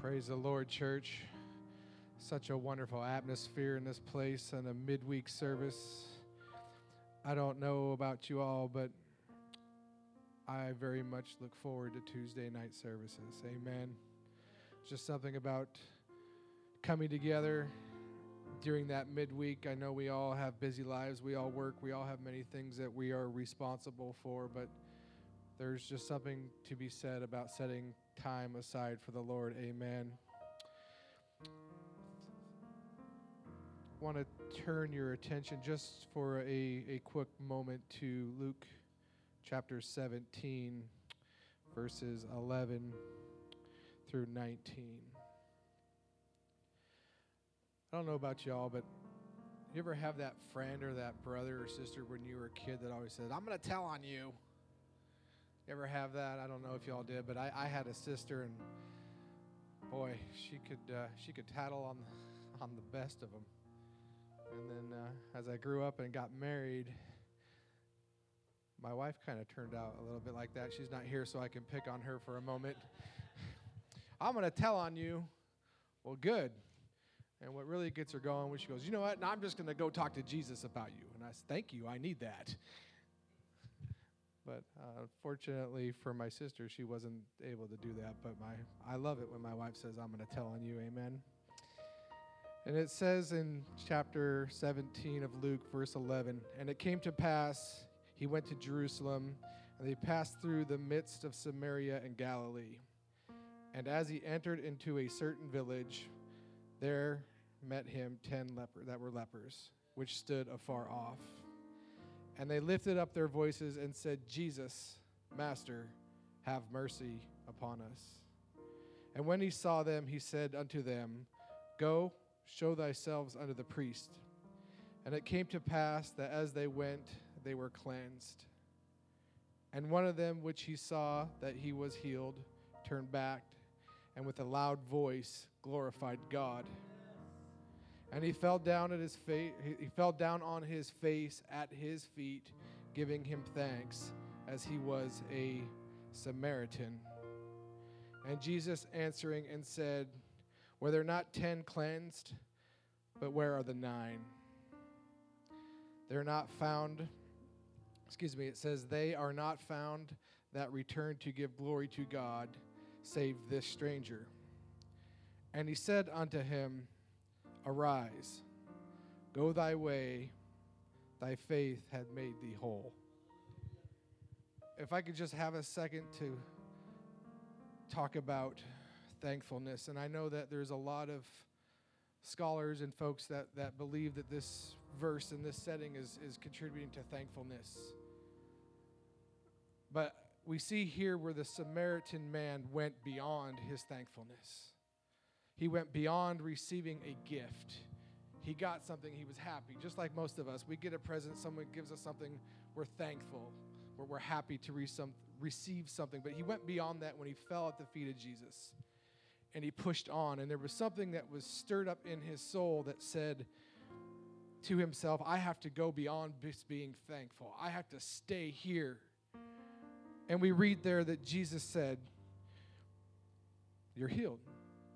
Praise the Lord, church. Such a wonderful atmosphere in this place and a midweek service. I don't know about you all, but I very much look forward to Tuesday night services. Amen. Just something about coming together during that midweek. I know we all have busy lives, we all work, we all have many things that we are responsible for, but there's just something to be said about setting time aside for the Lord. Amen. want to turn your attention just for a, a quick moment to Luke chapter 17, verses 11 through 19. I don't know about y'all, but you ever have that friend or that brother or sister when you were a kid that always said, I'm going to tell on you? Ever have that? I don't know if y'all did, but I, I had a sister, and boy, she could uh, she could tattle on on the best of them. And then uh, as I grew up and got married, my wife kind of turned out a little bit like that. She's not here, so I can pick on her for a moment. I'm going to tell on you. Well, good. And what really gets her going when she goes, you know what? Now I'm just going to go talk to Jesus about you. And I said, thank you. I need that. But uh, fortunately for my sister, she wasn't able to do that. But my, I love it when my wife says, I'm going to tell on you. Amen. And it says in chapter 17 of Luke, verse 11, and it came to pass, he went to Jerusalem, and they passed through the midst of Samaria and Galilee. And as he entered into a certain village, there met him ten leper that were lepers, which stood afar off. And they lifted up their voices and said, Jesus, Master, have mercy upon us. And when he saw them, he said unto them, Go, show thyselves unto the priest. And it came to pass that as they went, they were cleansed. And one of them, which he saw that he was healed, turned back, and with a loud voice glorified God. And he fell down at his face he fell down on his face at his feet, giving him thanks, as he was a Samaritan. And Jesus answering and said, Were there not ten cleansed? But where are the nine? They're not found, excuse me, it says, They are not found that return to give glory to God, save this stranger. And he said unto him, Arise, go thy way, thy faith hath made thee whole. If I could just have a second to talk about thankfulness, and I know that there's a lot of scholars and folks that, that believe that this verse in this setting is, is contributing to thankfulness. But we see here where the Samaritan man went beyond his thankfulness. He went beyond receiving a gift. He got something, he was happy. Just like most of us, we get a present, someone gives us something, we're thankful, we're, we're happy to re- some, receive something. But he went beyond that when he fell at the feet of Jesus and he pushed on. And there was something that was stirred up in his soul that said to himself, I have to go beyond just being thankful, I have to stay here. And we read there that Jesus said, You're healed.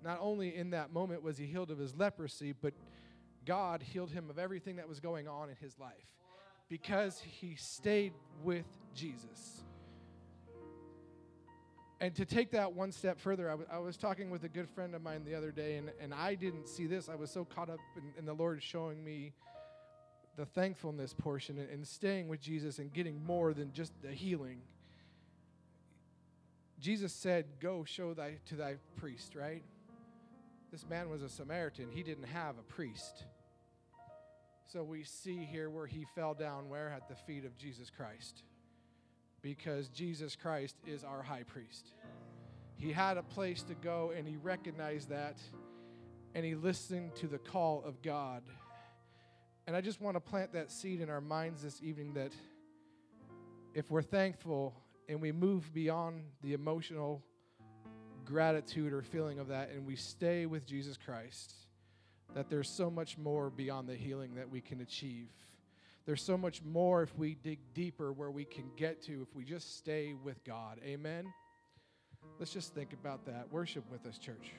Not only in that moment was he healed of his leprosy, but God healed him of everything that was going on in his life because he stayed with Jesus. And to take that one step further, I, w- I was talking with a good friend of mine the other day, and, and I didn't see this. I was so caught up in, in the Lord showing me the thankfulness portion and, and staying with Jesus and getting more than just the healing. Jesus said, Go show thy to thy priest, right? This man was a Samaritan. He didn't have a priest. So we see here where he fell down where? At the feet of Jesus Christ. Because Jesus Christ is our high priest. He had a place to go and he recognized that and he listened to the call of God. And I just want to plant that seed in our minds this evening that if we're thankful and we move beyond the emotional gratitude or feeling of that and we stay with Jesus Christ, that there's so much more beyond the healing that we can achieve. There's so much more if we dig deeper where we can get to if we just stay with God. Amen. Let's just think about that. Worship with us, church.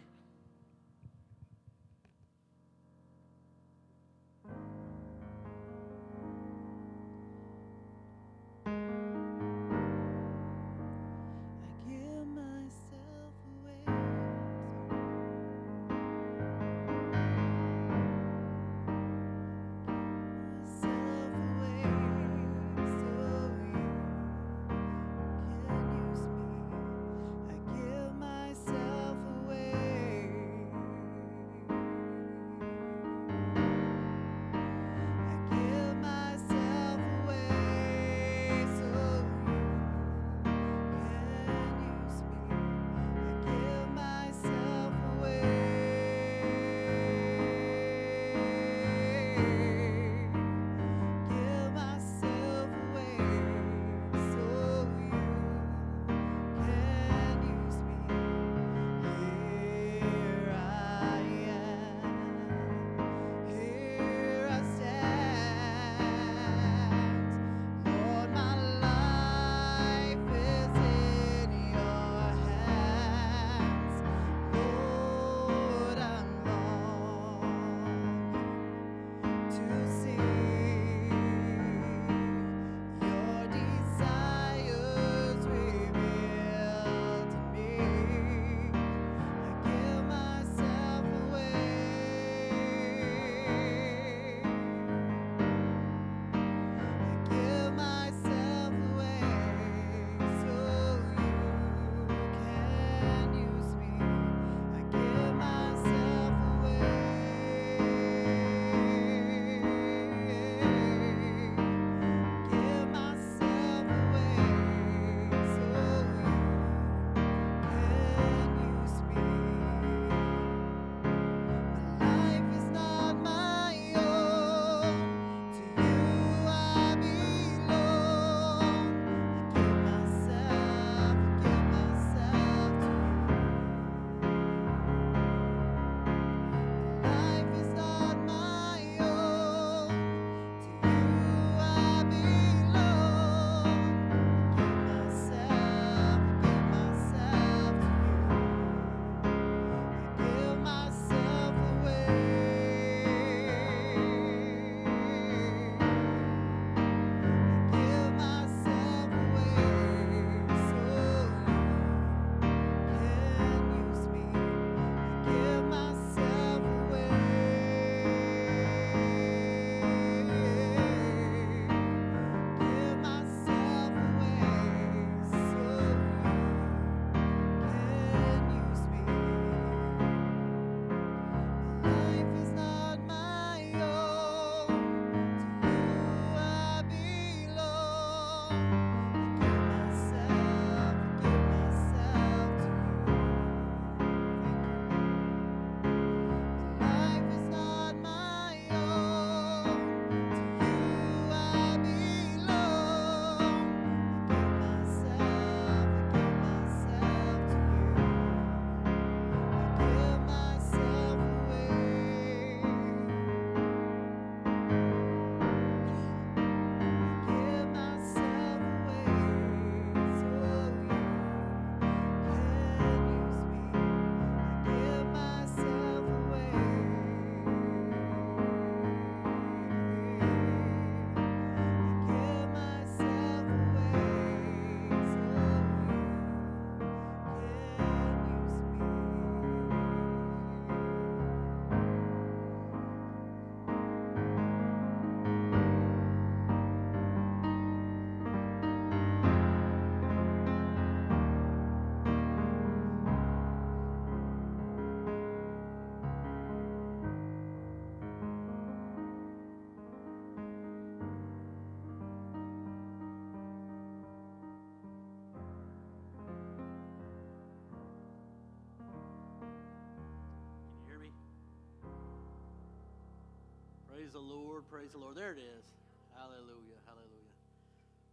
The Lord. Praise the Lord. There it is. Hallelujah. Hallelujah.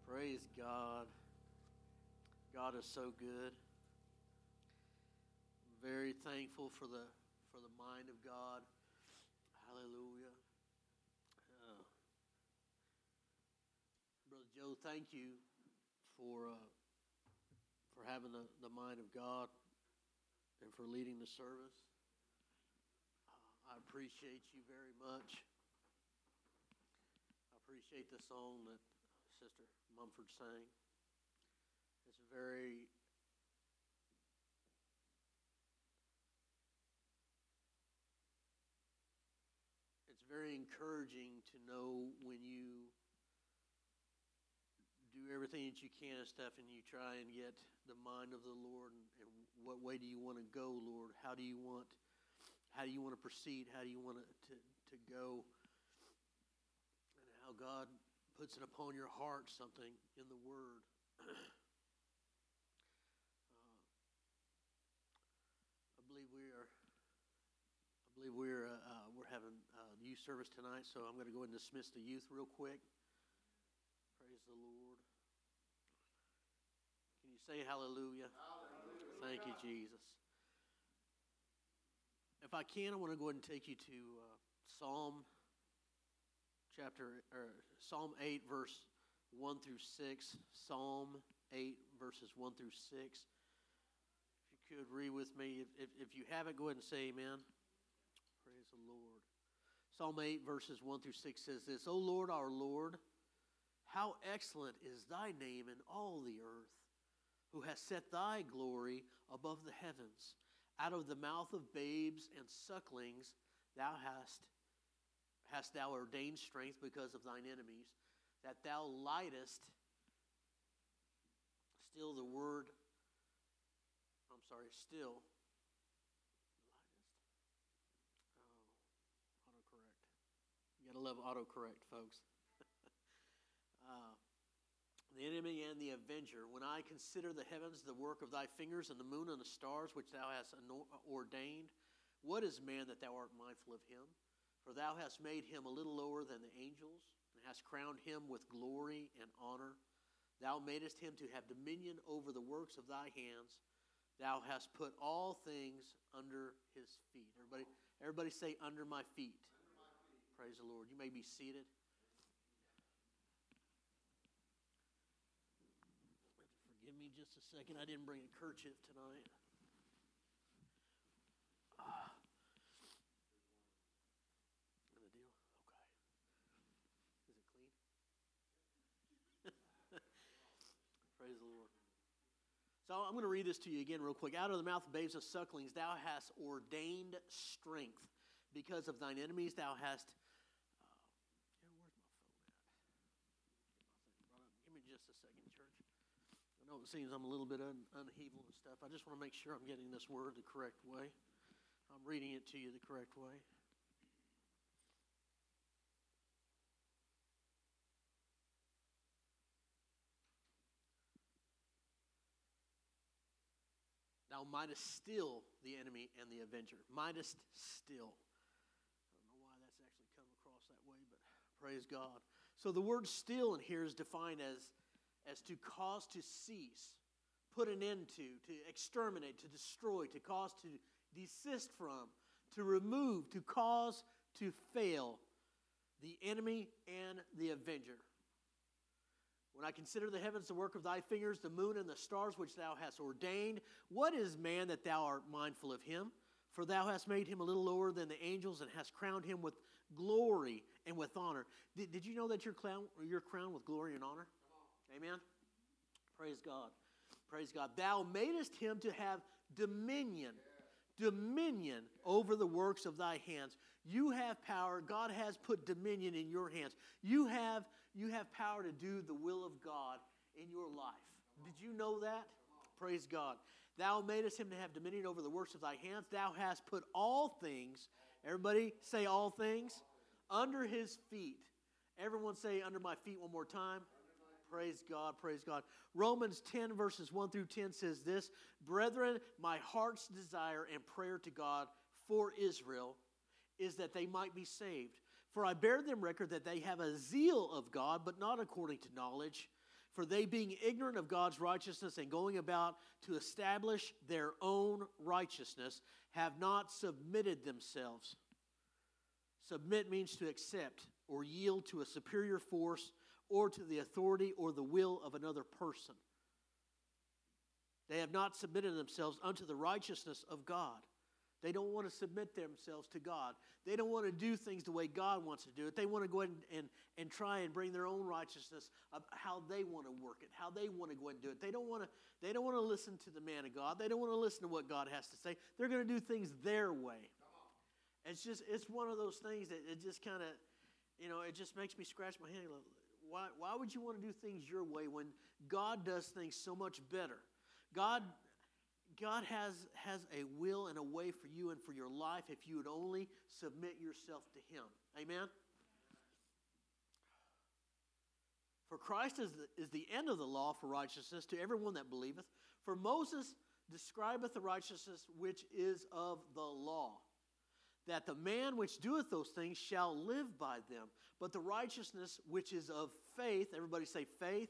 Praise God. God is so good. Very thankful for the for the mind of God. Hallelujah. Uh, Brother Joe, thank you for uh, for having the, the mind of God and for leading the service. Uh, I appreciate you very much. Appreciate the song that Sister Mumford sang. It's very it's very encouraging to know when you do everything that you can and stuff and you try and get the mind of the Lord and, and what way do you want to go, Lord? How do you want how do you want to proceed? How do you want to, to, to go? How God puts it upon your heart something in the Word. uh, I believe we are. I believe we're uh, uh we're having uh, youth service tonight, so I'm going to go and dismiss the youth real quick. Praise the Lord. Can you say hallelujah? hallelujah. Thank you, Jesus. If I can, I want to go ahead and take you to uh, Psalm chapter or Psalm 8 verse 1 through 6. Psalm 8 verses 1 through 6. If you could read with me. If, if, if you haven't, go ahead and say amen. Praise the Lord. Psalm 8 verses 1 through 6 says this, O Lord, our Lord, how excellent is thy name in all the earth, who has set thy glory above the heavens. Out of the mouth of babes and sucklings thou hast hast thou ordained strength because of thine enemies, that thou lightest still the word I'm sorry, still. Oh. You gotta love autocorrect, folks. uh, the enemy and the avenger. When I consider the heavens, the work of thy fingers, and the moon and the stars which thou hast ordained, what is man that thou art mindful of him? For thou hast made him a little lower than the angels, and hast crowned him with glory and honor. Thou madest him to have dominion over the works of thy hands. Thou hast put all things under his feet. Everybody, everybody say, under my feet. Under my feet. Praise the Lord. You may be seated. Give me just a second. I didn't bring a kerchief tonight. Ah. The deal? Okay. Is it clean? Praise the Lord. So I'm going to read this to you again, real quick. Out of the mouth of babes and sucklings, thou hast ordained strength. Because of thine enemies, thou hast. Uh, where's my phone at? Give me just a second, church I know it seems I'm a little bit un, unheedful and stuff. I just want to make sure I'm getting this word the correct way. I'm reading it to you the correct way. Thou mightest still the enemy and the avenger. Mightest still. I don't know why that's actually come across that way, but praise God. So the word still in here is defined as as to cause to cease, put an end to, to exterminate, to destroy, to cause to desist from, to remove, to cause to fail the enemy and the avenger. When I consider the heavens, the work of thy fingers, the moon and the stars which thou hast ordained, what is man that thou art mindful of him? For thou hast made him a little lower than the angels and hast crowned him with glory and with honor. Did, did you know that you're, crowned, you're crowned with glory and honor? Amen? Praise God. Praise God. Thou madest him to have dominion. Dominion over the works of thy hands. You have power. God has put dominion in your hands. You have, you have power to do the will of God in your life. Did you know that? Praise God. Thou madest him to have dominion over the works of thy hands. Thou hast put all things, everybody say all things, under his feet. Everyone say under my feet one more time. Praise God, praise God. Romans 10, verses 1 through 10 says this Brethren, my heart's desire and prayer to God for Israel is that they might be saved. For I bear them record that they have a zeal of God, but not according to knowledge. For they, being ignorant of God's righteousness and going about to establish their own righteousness, have not submitted themselves. Submit means to accept or yield to a superior force or to the authority or the will of another person. They have not submitted themselves unto the righteousness of God. They don't want to submit themselves to God. They don't want to do things the way God wants to do it. They want to go ahead and, and, and try and bring their own righteousness of how they want to work it, how they want to go and do it. They don't want to, they don't want to listen to the man of God. They don't want to listen to what God has to say. They're going to do things their way. It's just, it's one of those things that it just kind of, you know, it just makes me scratch my head. Why, why would you want to do things your way when God does things so much better? God God has, has a will and a way for you and for your life if you would only submit yourself to Him. Amen? For Christ is the, is the end of the law for righteousness to everyone that believeth. For Moses describeth the righteousness which is of the law, that the man which doeth those things shall live by them. But the righteousness which is of faith, everybody say faith, faith.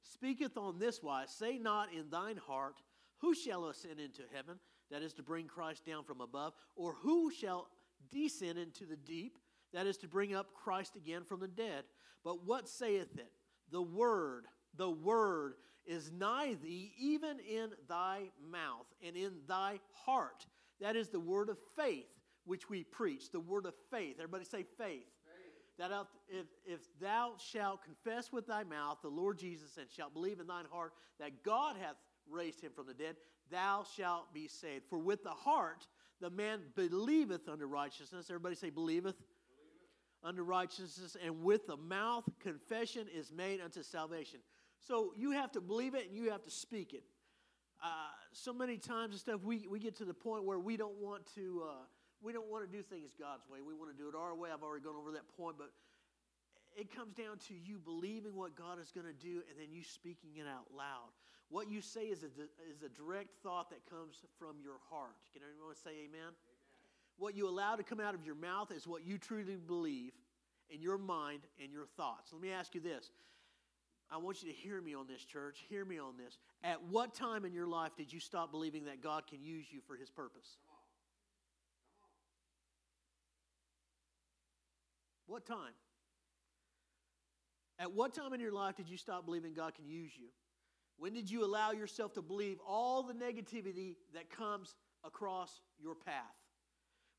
speaketh on this wise Say not in thine heart, who shall ascend into heaven? That is to bring Christ down from above. Or who shall descend into the deep? That is to bring up Christ again from the dead. But what saith it? The word, the word is nigh thee, even in thy mouth and in thy heart. That is the word of faith which we preach. The word of faith. Everybody say faith. That if, if thou shalt confess with thy mouth the Lord Jesus and shalt believe in thine heart that God hath raised him from the dead, thou shalt be saved. For with the heart the man believeth unto righteousness. Everybody say, believeth. Unto righteousness, and with the mouth confession is made unto salvation. So you have to believe it and you have to speak it. Uh, so many times and stuff, we, we get to the point where we don't want to. Uh, we don't want to do things God's way. We want to do it our way. I've already gone over that point, but it comes down to you believing what God is going to do and then you speaking it out loud. What you say is a, is a direct thought that comes from your heart. Can anyone say amen? amen? What you allow to come out of your mouth is what you truly believe in your mind and your thoughts. Let me ask you this. I want you to hear me on this, church. Hear me on this. At what time in your life did you stop believing that God can use you for his purpose? What time? At what time in your life did you stop believing God can use you? When did you allow yourself to believe all the negativity that comes across your path?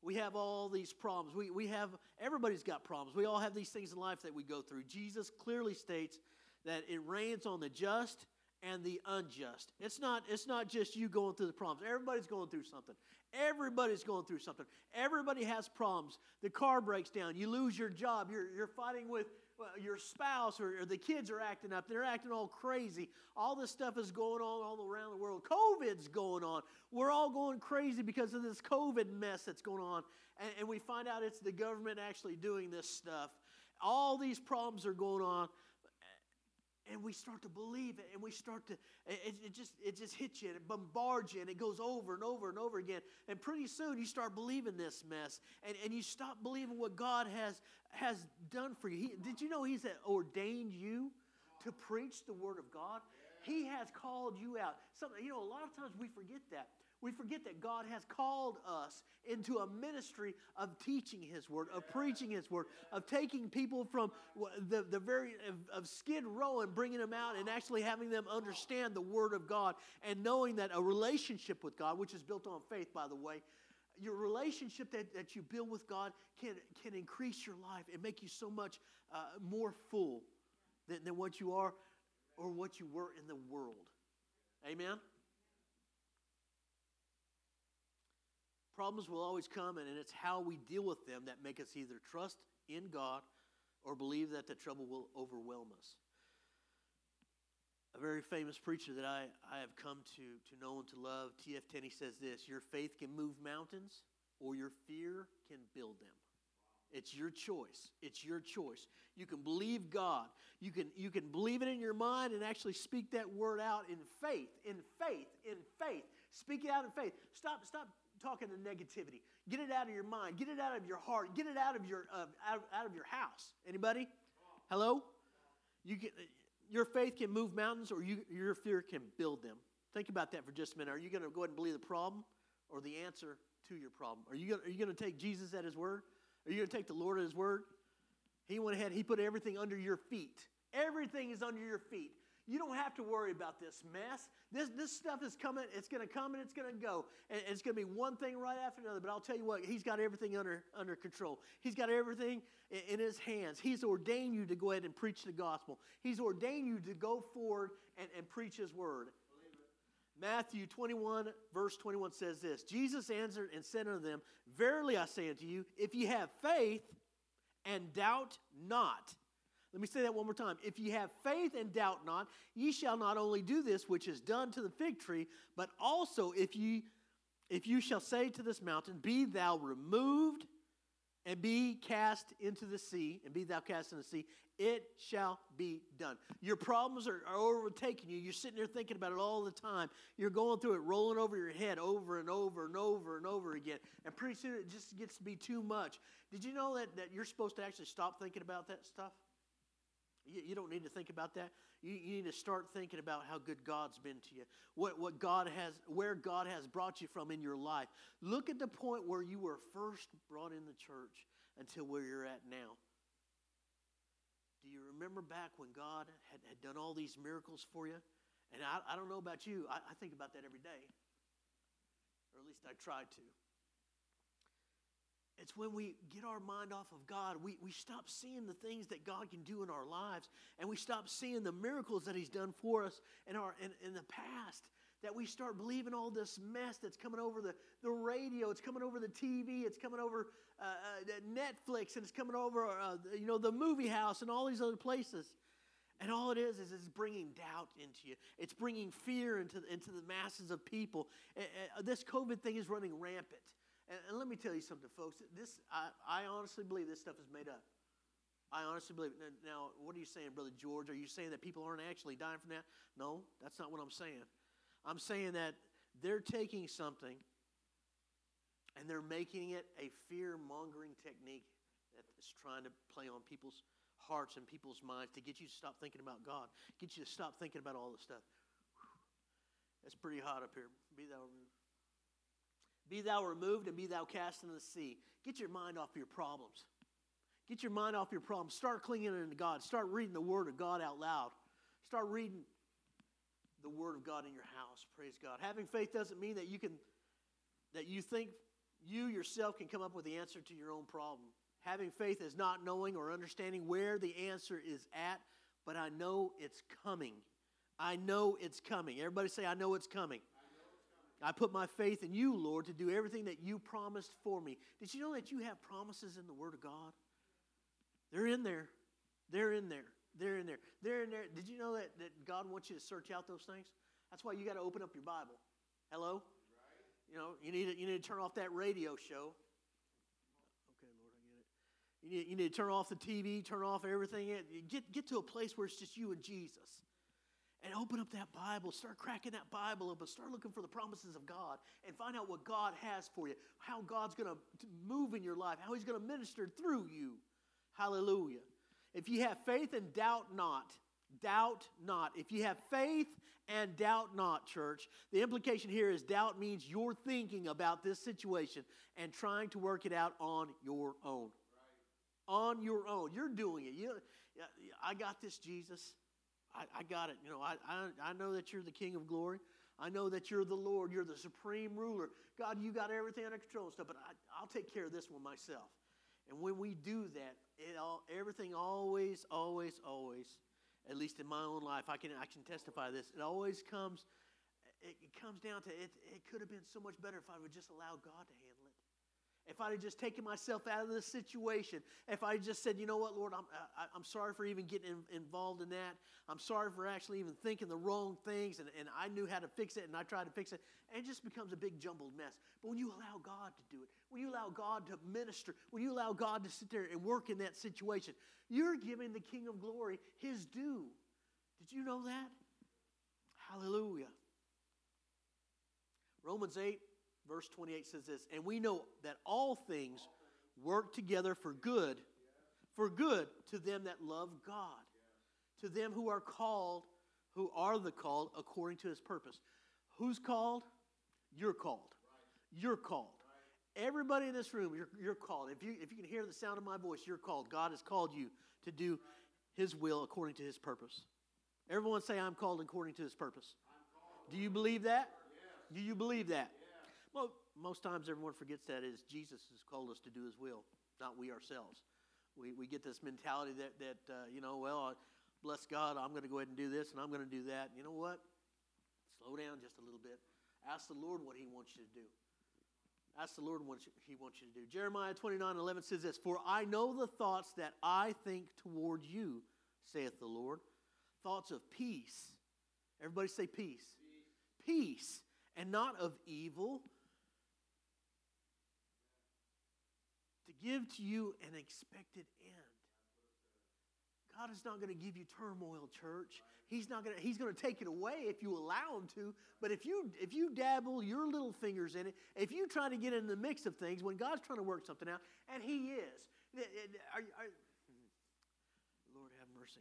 We have all these problems. We, we have, everybody's got problems. We all have these things in life that we go through. Jesus clearly states that it rains on the just and the unjust. It's not, it's not just you going through the problems. Everybody's going through something. Everybody's going through something. Everybody has problems. The car breaks down. You lose your job. You're, you're fighting with your spouse or, or, the kids are acting up. They're acting all crazy. All this stuff is going on all around the world. COVID's going on. We're all going crazy because of this COVID mess that's going on. And, and we find out it's the government actually doing this stuff. All these problems are going on and we start to believe it and we start to it, it, just it just hits you and it bombards you and it goes over and over and over again. And pretty soon you start believing this mess and, and you stop believing what god has has done for you. He, did you know he's ordained you to preach the word of god? He has called you out. Something, you know a lot of times we forget that we forget that God has called us into a ministry of teaching His Word, of preaching His Word, of taking people from the, the very, of, of skid row and bringing them out and actually having them understand the Word of God and knowing that a relationship with God, which is built on faith, by the way, your relationship that, that you build with God can, can increase your life and make you so much uh, more full than, than what you are or what you were in the world. Amen? Problems will always come, and it's how we deal with them that make us either trust in God or believe that the trouble will overwhelm us. A very famous preacher that I, I have come to, to know and to love, T.F. Tenney, says this Your faith can move mountains, or your fear can build them. It's your choice. It's your choice. You can believe God. You can, you can believe it in your mind and actually speak that word out in faith, in faith, in faith. Speak it out in faith. Stop, stop talking to negativity. Get it out of your mind. Get it out of your heart. Get it out of your uh, out, out of your house. Anybody? Hello. You can, your faith can move mountains, or you, your fear can build them. Think about that for just a minute. Are you going to go ahead and believe the problem or the answer to your problem? Are you going are you going to take Jesus at His word? Are you going to take the Lord at His word? He went ahead. He put everything under your feet. Everything is under your feet. You don't have to worry about this mess. This, this stuff is coming, it's going to come and it's going to go. And it's going to be one thing right after another. But I'll tell you what, He's got everything under, under control. He's got everything in, in His hands. He's ordained you to go ahead and preach the gospel, He's ordained you to go forward and, and preach His word. Matthew 21, verse 21 says this Jesus answered and said unto them, Verily I say unto you, if ye have faith and doubt not, let me say that one more time. If ye have faith and doubt not, ye shall not only do this which is done to the fig tree, but also if ye if you shall say to this mountain, Be thou removed and be cast into the sea, and be thou cast into the sea, it shall be done. Your problems are, are, overtaking you. You're sitting there thinking about it all the time. You're going through it, rolling over your head over and over and over and over again. And pretty soon it just gets to be too much. Did you know that, that you're supposed to actually stop thinking about that stuff? You, you don't need to think about that. You, you need to start thinking about how good God's been to you, what, what God has, where God has brought you from in your life. Look at the point where you were first brought in the church until where you're at now. Do you remember back when God had, had done all these miracles for you? And I, I don't know about you, I, I think about that every day. Or at least I try to. It's when we get our mind off of God, we, we stop seeing the things that God can do in our lives, and we stop seeing the miracles that He's done for us in, our, in, in the past. That we start believing all this mess that's coming over the, the radio, it's coming over the TV, it's coming over uh, uh, Netflix, and it's coming over uh, you know, the movie house and all these other places. And all it is is it's bringing doubt into you. It's bringing fear into, into the masses of people. This COVID thing is running rampant. And, and let me tell you something, folks. This I, I honestly believe this stuff is made up. I honestly believe it. Now, what are you saying, Brother George? Are you saying that people aren't actually dying from that? No, that's not what I'm saying. I'm saying that they're taking something and they're making it a fear mongering technique that is trying to play on people's hearts and people's minds to get you to stop thinking about God, get you to stop thinking about all this stuff. It's pretty hot up here. Be removed. Be thou removed and be thou cast into the sea. Get your mind off your problems. Get your mind off your problems. Start clinging into God. Start reading the Word of God out loud. Start reading the Word of God in your house. Praise God. Having faith doesn't mean that you can, that you think you yourself can come up with the answer to your own problem. Having faith is not knowing or understanding where the answer is at, but I know it's coming. I know it's coming. Everybody say, I know it's coming. I put my faith in you, Lord, to do everything that you promised for me. Did you know that you have promises in the Word of God? They're in there. They're in there. They're in there. They're in there. Did you know that, that God wants you to search out those things? That's why you got to open up your Bible. Hello? Right. You know, you need, to, you need to turn off that radio show. Okay, Lord, I get it. You need, you need to turn off the TV, turn off everything. Get, get to a place where it's just you and Jesus and open up that Bible, start cracking that Bible open, start looking for the promises of God, and find out what God has for you, how God's going to move in your life, how He's going to minister through you. Hallelujah. If you have faith and doubt not, doubt not. If you have faith and doubt not, church, the implication here is doubt means you're thinking about this situation and trying to work it out on your own. Right. On your own. You're doing it. You, I got this, Jesus. I, I got it. You know, I, I, I know that you're the King of glory. I know that you're the Lord. You're the supreme ruler. God, you got everything under control and stuff, but I, I'll take care of this one myself. And when we do that, it all, everything always, always, always, at least in my own life, I can, I can testify this. It always comes, it, it comes down to it, it could have been so much better if I would just allow God to handle if I'd have just taken myself out of this situation, if I just said, you know what, Lord, I'm, I, i am sorry for even getting in, involved in that. I'm sorry for actually even thinking the wrong things, and, and I knew how to fix it, and I tried to fix it, and it just becomes a big jumbled mess. But when you allow God to do it, when you allow God to minister, when you allow God to sit there and work in that situation, you're giving the King of Glory his due. Did you know that? Hallelujah. Romans 8, verse 28 says this, and we know that all things work together for good, for good to them that love God, to them who are called, who are the called according to his purpose. Who's called? You're called. You're called. Everybody in this room, you're, you're called. If you, if you can hear the sound of my voice, you're called. God has called you to do his will according to his purpose. Everyone say, I'm called according to his purpose. Do you believe that? Do you believe that? Well, most times everyone forgets that is Jesus has called us to do his will, not we ourselves. We, we get this mentality that, that uh, you know, well, bless God, I'm going to go ahead and do this and I'm going to do that. You know what? Slow down just a little bit. Ask the Lord what he wants you to do. Ask the Lord what He wants you to do. Jeremiah 29 11 says this For I know the thoughts that I think toward you, saith the Lord. Thoughts of peace. Everybody say peace. Peace, peace and not of evil. Give to you an expected end. God is not going to give you turmoil, church. He's not going to, he's going to take it away if you allow him to. But if you if you dabble your little fingers in it, if you try to get in the mix of things when God's trying to work something out, and he is, are, are, hmm, Lord have mercy.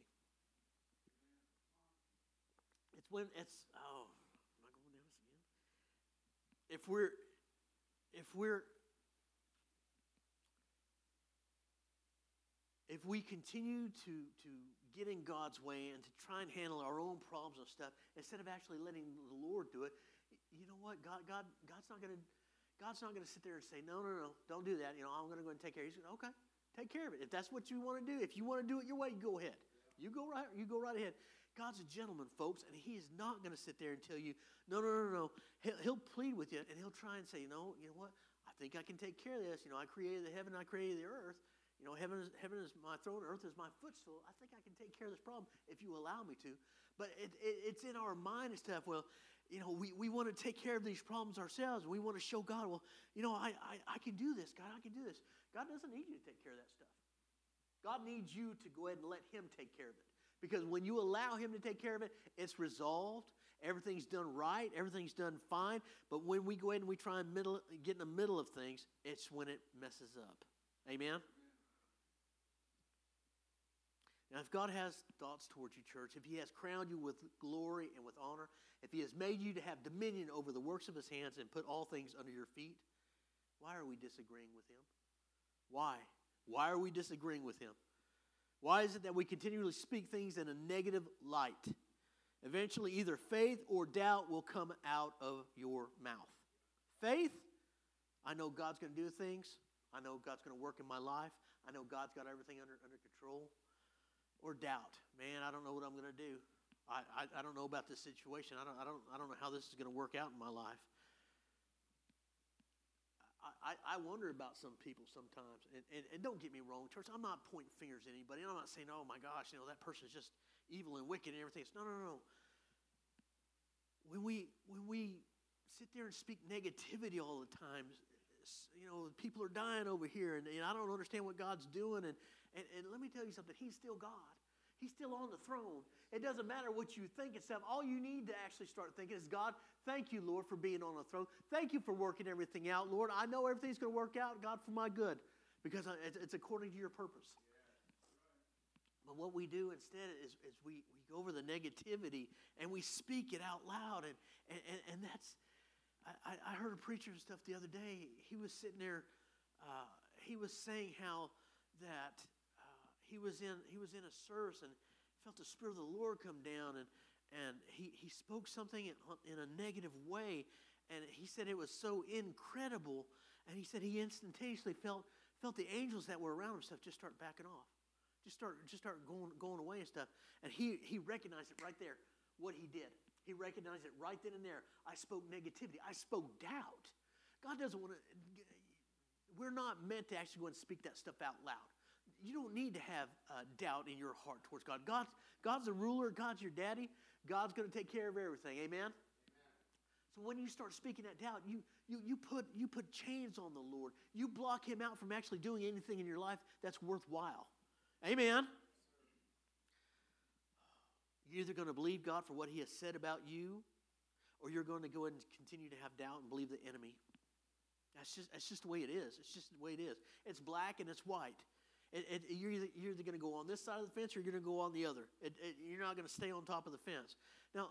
It's when it's oh, am I going down again? If we're if we're if we continue to, to get in God's way and to try and handle our own problems and stuff instead of actually letting the Lord do it, you know what? God, God, God's not to God's not to sit there and say, no, no, no, don't do that. You know, I'm to go and take care of it. He's going, okay, take care of it. If that's what you want to do, if you want to do it your way, go ahead. You go right, you go right ahead. God's a gentleman, folks, and He is not going to sit there and tell you, no, no, no, no. He'll, he'll plead with you, and He'll try and say, no, you know what? I think I can take care of this. You know, I created the heaven, I created the earth. You know, heaven is, heaven is my throne, earth is my footstool. I think I can take care of this problem if you allow me to. But it, it, it's in our mind and stuff. Well, you know, we, we want to take care of these problems ourselves. We want to show God, well, you know, I, I, I can do this, God, I can do this. God doesn't need you to take care of that stuff. God needs you to go ahead and let Him take care of it. Because when you allow Him to take care of it, it's resolved. Everything's done right. Everything's done fine. But when we go ahead and we try and middle, get in the middle of things, it's when it messes up. Amen? Now, if God has thoughts towards you, church, if He has crowned you with glory and with honor, if He has made you to have dominion over the works of His hands and put all things under your feet, why are we disagreeing with Him? Why? Why are we disagreeing with Him? Why is it that we continually speak things in a negative light? Eventually, either faith or doubt will come out of your mouth. Faith, I know God's going to do things. I know God's going to work in my life. I know God's got everything under, under control or doubt. Man, I don't know what I'm going to do. I, I, I, don't know about this situation. I don't, I, don't, I don't know how this is going to work out in my life. I, I wonder about some people sometimes. And, and, and don't get me wrong, church, I'm not pointing fingers at anybody. I'm not saying, oh my gosh, you know, that person's just evil and wicked and everything. It's, no, no, no. When we, when we sit there and speak negativity all the time, you know, people are dying over here and, and I don't understand what God's doing. And, and, and let me tell you something, He's still God. He's still on the throne. It doesn't matter what you think and stuff. All you need to actually start thinking is, God, thank you, Lord, for being on the throne. Thank you for working everything out, Lord. I know everything's going to work out, God, for my good, because it's according to your purpose. But what we do instead is, is we, we go over the negativity and we speak it out loud. And, and, and that's, I, I heard a preacher and stuff the other day. He was sitting there, uh, he was saying how that he was in he was in a service and felt the spirit of the Lord come down and and he, he spoke something in, a negative way. And he said it was so incredible. And he said he instantaneously felt felt the angels that were around him stuff just start backing off. Just start just start going going away and stuff. And he he recognized it right there what he did. He recognized it right then and there. I spoke negativity. I spoke doubt. God doesn't want to we're not meant to actually go and speak that stuff out loud you don't need to have uh, doubt in your heart towards God. God's, God's the ruler, God's your daddy, God's going to take care of everything. Amen? Amen? So when you start speaking that doubt, you, you, you, put, you put chains on the Lord. You block him out from actually doing anything in your life that's worthwhile. Amen? You're either going to believe God for what he has said about you, or you're going to go and continue to have doubt and believe the enemy. That's just, that's just the way it is. It's just the way it is. It's black and it's white. It, it, you're either, you're either going to go on this side of the fence or you're going to go on the other. It, you're not going to stay on top of the fence. Now,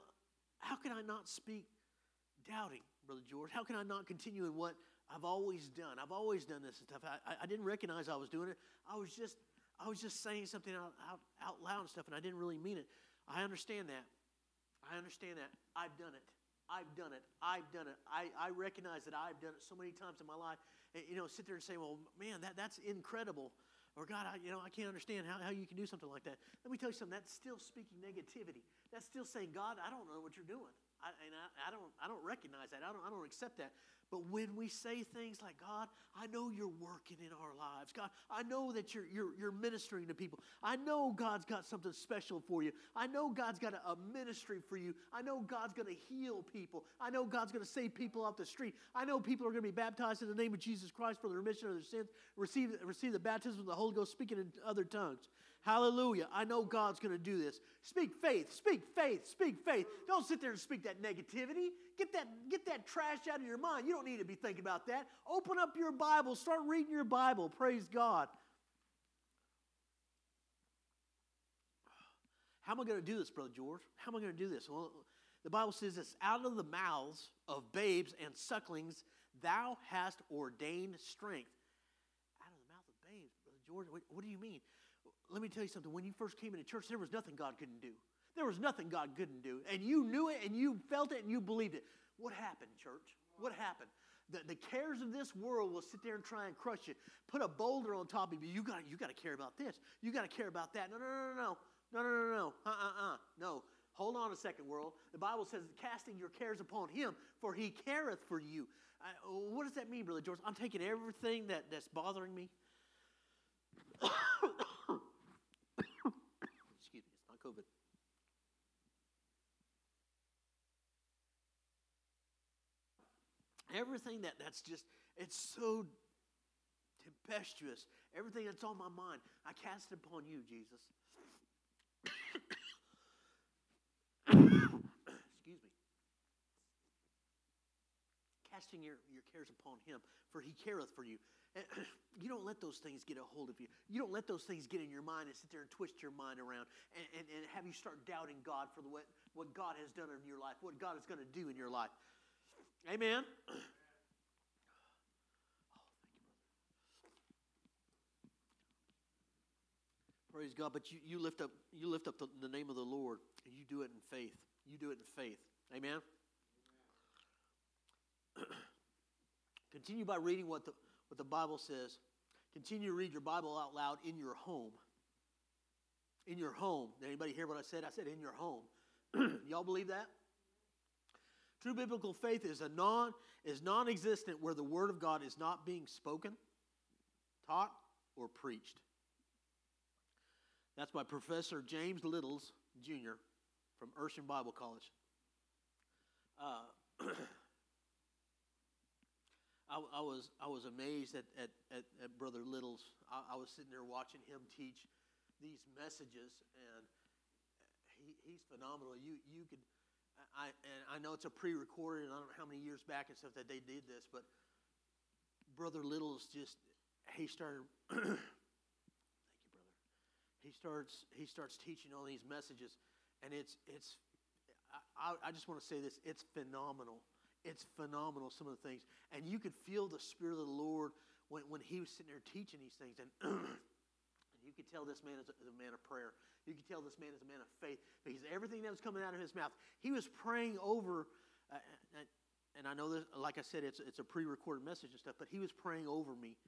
how can I not speak doubting, Brother George? How can I not continue in what I've always done? I've always done this and stuff. I, I didn't recognize I was doing it. I was just I was just saying something out, out, out loud and stuff, and I didn't really mean it. I understand that. I understand that. I've done it. I've done it. I've done it. I, I recognize that I've done it so many times in my life. And, you know, sit there and say, well, man, that, that's incredible. Or, God, I, you know, I can't understand how, how you can do something like that. Let me tell you something. That's still speaking negativity. That's still saying, God, I don't know what you're doing. I, and I, I, don't, I don't recognize that. I don't, I don't accept that. But when we say things like, God, I know you're working in our lives. God, I know that you're, you're, you're ministering to people. I know God's got something special for you. I know God's got a, a ministry for you. I know God's going to heal people. I know God's going to save people off the street. I know people are going to be baptized in the name of Jesus Christ for the remission of their sins, receive, receive the baptism of the Holy Ghost, speaking in other tongues. Hallelujah. I know God's going to do this. Speak faith, speak faith, speak faith. Don't sit there and speak that negativity. Get that, get that trash out of your mind. You don't need to be thinking about that. Open up your Bible, start reading your Bible. Praise God. How am I going to do this, Brother George? How am I going to do this? Well, the Bible says this out of the mouths of babes and sucklings, thou hast ordained strength. Out of the mouth of babes, Brother George, what, what do you mean? let me tell you something. When you first came into church, there was nothing God couldn't do. There was nothing God couldn't do. And you knew it and you felt it and you believed it. What happened, church? What happened? The, the cares of this world will sit there and try and crush you. Put a boulder on top of you. You got you got to care about this. You got to care about that. No, no, no, no, no, no, no, no, no. uh, uh, uh, no. Hold on a second, world. The Bible says, casting your cares upon Him, for He careth for you. I, what does that mean, Brother George? I'm taking everything that, that's bothering me. COVID. Everything that, that's just, it's so tempestuous. Everything that's on my mind, I cast it upon you, Jesus. Excuse me. Casting your, your cares upon him, for he careth for you. you don't let those things get a hold of you. You don't let those things get in your mind and sit there and twist your mind around and, and, and have you start doubting God for the, what, what God has done in your life, what God is going to do in your life. Amen. Praise God. But you, you lift up you lift up the, the, name of the Lord and you do it in faith. You do it in faith. Amen. Continue by reading what the what the Bible says. Continue to read your Bible out loud in your home. In your home. Did anybody hear what I said? I said in your home. Y'all believe that? True biblical faith is a non is non-existent where the word of God is not being spoken, taught, or preached. That's by Professor James Littles Jr. from Urshan Bible College. Uh, I, I, was I was amazed at, at, at, at Brother Littles. I, I, was sitting there watching him teach these messages, and he, he's phenomenal. You you could, I and I know it's a pre-recorded, and I don't know how many years back and stuff that they did this, but Brother Littles just he started. thank you, brother. He starts he starts teaching all these messages, and it's it's. I, I just want to say this: it's phenomenal it's phenomenal, some of the things. And you could feel the Spirit of the Lord when, when he was sitting there teaching these things. And, could tell this man is a, is a, man of prayer. You could tell this man is a man of faith because everything that was coming out of his mouth, he was praying over. Uh, and, and I know this, like I said, it's, it's a pre recorded message and stuff, but he was praying over me.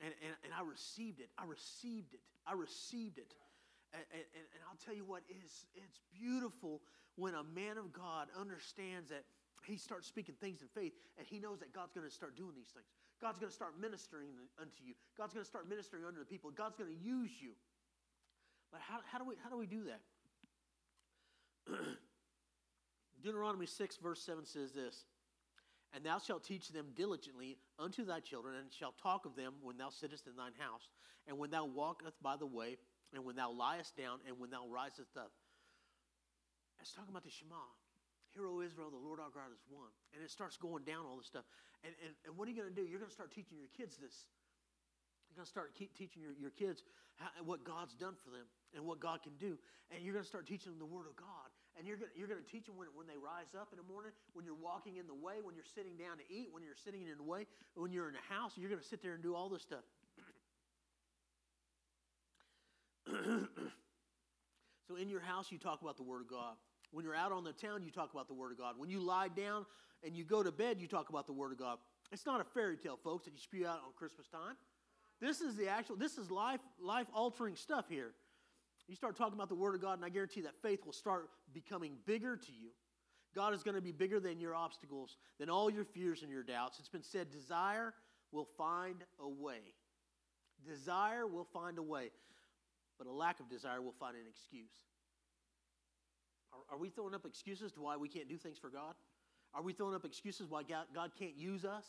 And, and, and I received it. I received it. I received it. And, and, and I'll tell you what, it's, it's beautiful when a man of God understands that he starts speaking things in faith, and he knows that God's going to start doing these things. God's going to start ministering unto you. God's going to start ministering unto the people. God's going to use you. But how, how, do, we, how do we do that? Deuteronomy 6, verse 7 says this And thou shalt teach them diligently unto thy children, and shalt talk of them when thou sittest in thine house, and when thou walkest by the way, and when thou liest down, and when thou risest up. That's talking about the Shema. Hear, O Israel, the Lord our God is one. And it starts going down all this stuff. And, and, and what are you going to do? You're going to start teaching your kids this. You're going to start keep teaching your, your kids how, what God's done for them and what God can do. And you're going to start teaching them the Word of God. And you're going to, you're going to teach them when, when they rise up in the morning, when you're walking in the way, when you're sitting down to eat, when you're sitting in the way, when you're in the house. You're going to sit there and do all this stuff. so in your house, you talk about the Word of God. When you're out on the town, you talk about the Word of God. When you lie down and you go to bed, you talk about the Word of God. It's not a fairy tale, folks, that you spew out on Christmas time. This is the actual, this is life, life altering stuff here. You start talking about the Word of God, and I guarantee that faith will start becoming bigger to you. God is going to be bigger than your obstacles, than all your fears and your doubts. It's been said, desire will find a way. Desire will find a way, but a lack of desire will find an excuse. Are, are we throwing up excuses to why we can't do things for God? Are we throwing up excuses why God, God can't use us?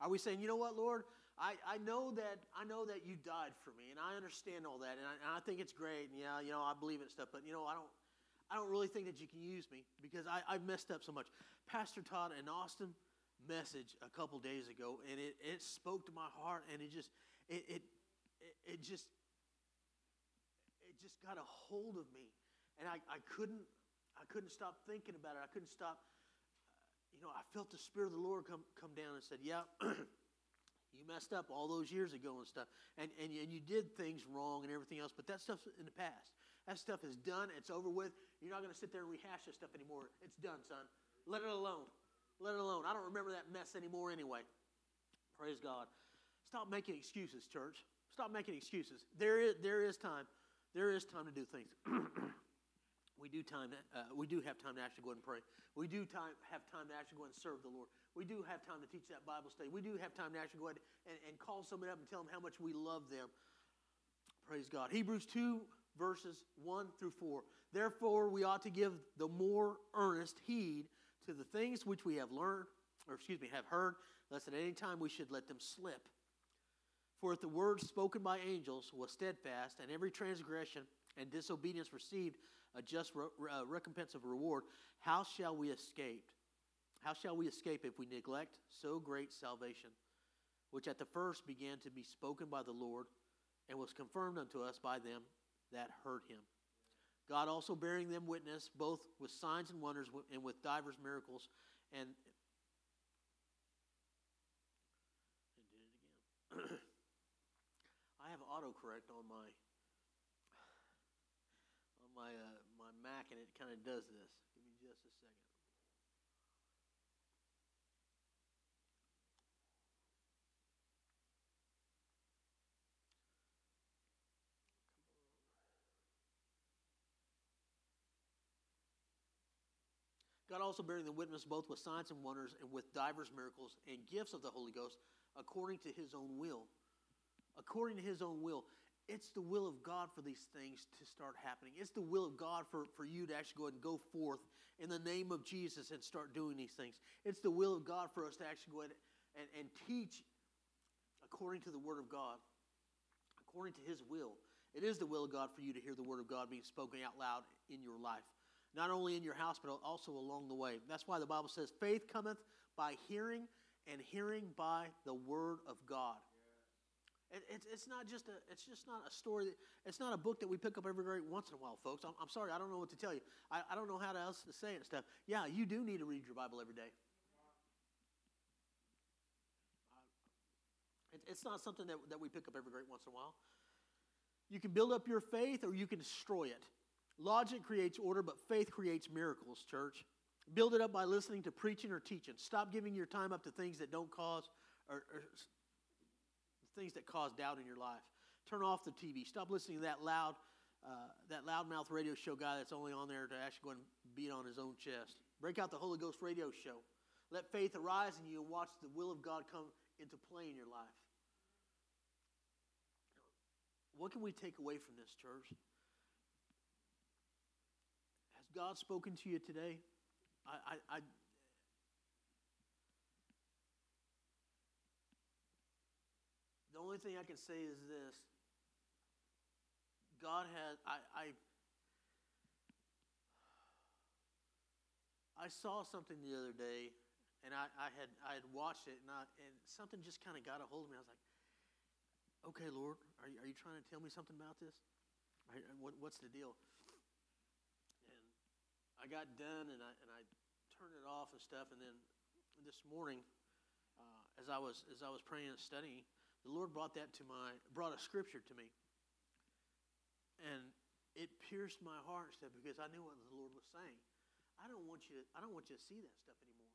Are we saying, you know what, Lord, I, I know that I know that you died for me, and I understand all that, and I, and I think it's great, and yeah, you know, I believe in stuff. But you know, I don't, I don't really think that you can use me because I, I've messed up so much. Pastor Todd and Austin message a couple days ago, and it, it spoke to my heart, and it just, it, it, it, it just, it just got a hold of me, and I, I couldn't, I couldn't stop thinking about it. I couldn't stop. Uh, you know, I felt the Spirit of the Lord come come down and said, "Yeah." You messed up all those years ago and stuff. And, and, and you did things wrong and everything else, but that stuff's in the past. That stuff is done. It's over with. You're not going to sit there and rehash this stuff anymore. It's done, son. Let it alone. Let it alone. I don't remember that mess anymore anyway. Praise God. Stop making excuses, church. Stop making excuses. There is, there is time. There is time to do things. we do time. Uh, we do have time to actually go and pray. We do time have time to actually go and serve the Lord. We do have time to teach that Bible study. We do have time to actually go ahead and, and call somebody up and tell them how much we love them. Praise God. Hebrews 2, verses 1 through 4. Therefore, we ought to give the more earnest heed to the things which we have learned, or excuse me, have heard, lest at any time we should let them slip. For if the word spoken by angels was steadfast, and every transgression and disobedience received a just re- uh, recompense of reward, how shall we escape? How shall we escape if we neglect so great salvation, which at the first began to be spoken by the Lord and was confirmed unto us by them that heard him? God also bearing them witness, both with signs and wonders and with divers miracles, and. I have autocorrect on my on my uh, my Mac, and it kind of does this. Give me just a second. God also bearing the witness both with signs and wonders and with divers miracles and gifts of the Holy Ghost according to his own will. According to his own will. It's the will of God for these things to start happening. It's the will of God for, for you to actually go ahead and go forth in the name of Jesus and start doing these things. It's the will of God for us to actually go ahead and, and teach according to the Word of God, according to His will. It is the will of God for you to hear the Word of God being spoken out loud in your life not only in your house, but also along the way. That's why the Bible says faith cometh by hearing, and hearing by the word of God. It, it's, it's not just a it's just not a story that, it's not a book that we pick up every great once in a while folks. I'm, I'm sorry i don't know what to tell you. I, I don't know how to, else to say it and stuff. Yeah you do need to read your bible every day. It, it's not something that, that we pick up every great once in a while. You can build up your faith or you can destroy it. Logic creates order, but faith creates miracles, church. Build it up by listening to preaching or teaching. Stop giving your time up to things that don't cause or, or things that cause doubt in your life. Turn off the TV. Stop listening to that loud, uh, that loudmouth radio show guy that's only on there to actually go and beat on his own chest. Break out the Holy Ghost radio show. Let faith arise in you and watch the will of God come into play in your life. What can we take away from this, church? Has God spoken to you today? I, I, I the only thing I can say is this. God has I, I I saw something the other day, and I, I had I had watched it, and I, and something just kind of got a hold of me. I was like, "Okay, Lord, are you, are you trying to tell me something about this? What, what's the deal?" And I got done, and I and I turned it off and stuff, and then this morning, uh, as I was as I was praying and studying, the Lord brought that to my brought a scripture to me, and it pierced my heart stuff because I knew what the Lord was saying. I don't want you to, I don't want you to see that stuff anymore.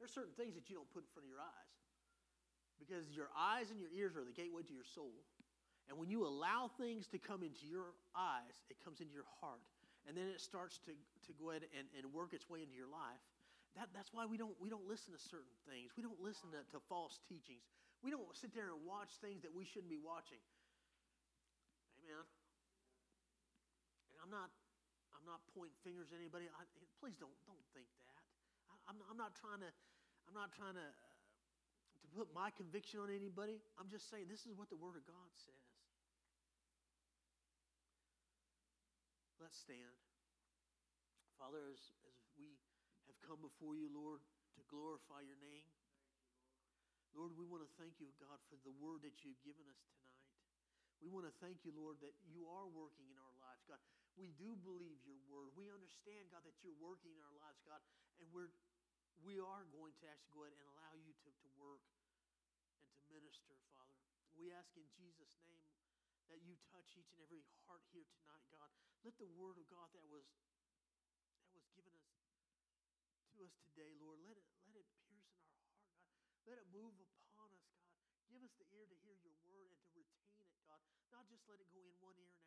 There's certain things that you don't put in front of your eyes because your eyes and your ears are the gateway to your soul. And when you allow things to come into your eyes, it comes into your heart. And then it starts to, to go ahead and, and work its way into your life. That, that's why we don't, we don't listen to certain things. We don't listen to, to false teachings. We don't sit there and watch things that we shouldn't be watching. Amen. And I'm not, I'm not pointing fingers at anybody. I, please don't, don't think that. I, am I'm not trying to, I'm not trying to, uh, to put my conviction on anybody. I'm just saying this is what the Word of God says. Let's stand. Father, as, as we have come before you, Lord, to glorify your name. Lord, we want to thank you, God, for the word that you've given us tonight. We want to thank you, Lord, that you are working in our lives, God. We do believe your word. We understand, God, that you're working in our lives, God, and we're we are going to actually go ahead and allow you to, to work and to minister, Father. We ask in Jesus' name that you touch each and every heart here tonight, God. Let the word of God that was that was given us to us today, Lord. Let it, let it pierce in our heart, God. Let it move upon us, God. Give us the ear to hear your word and to retain it, God. Not just let it go in one ear and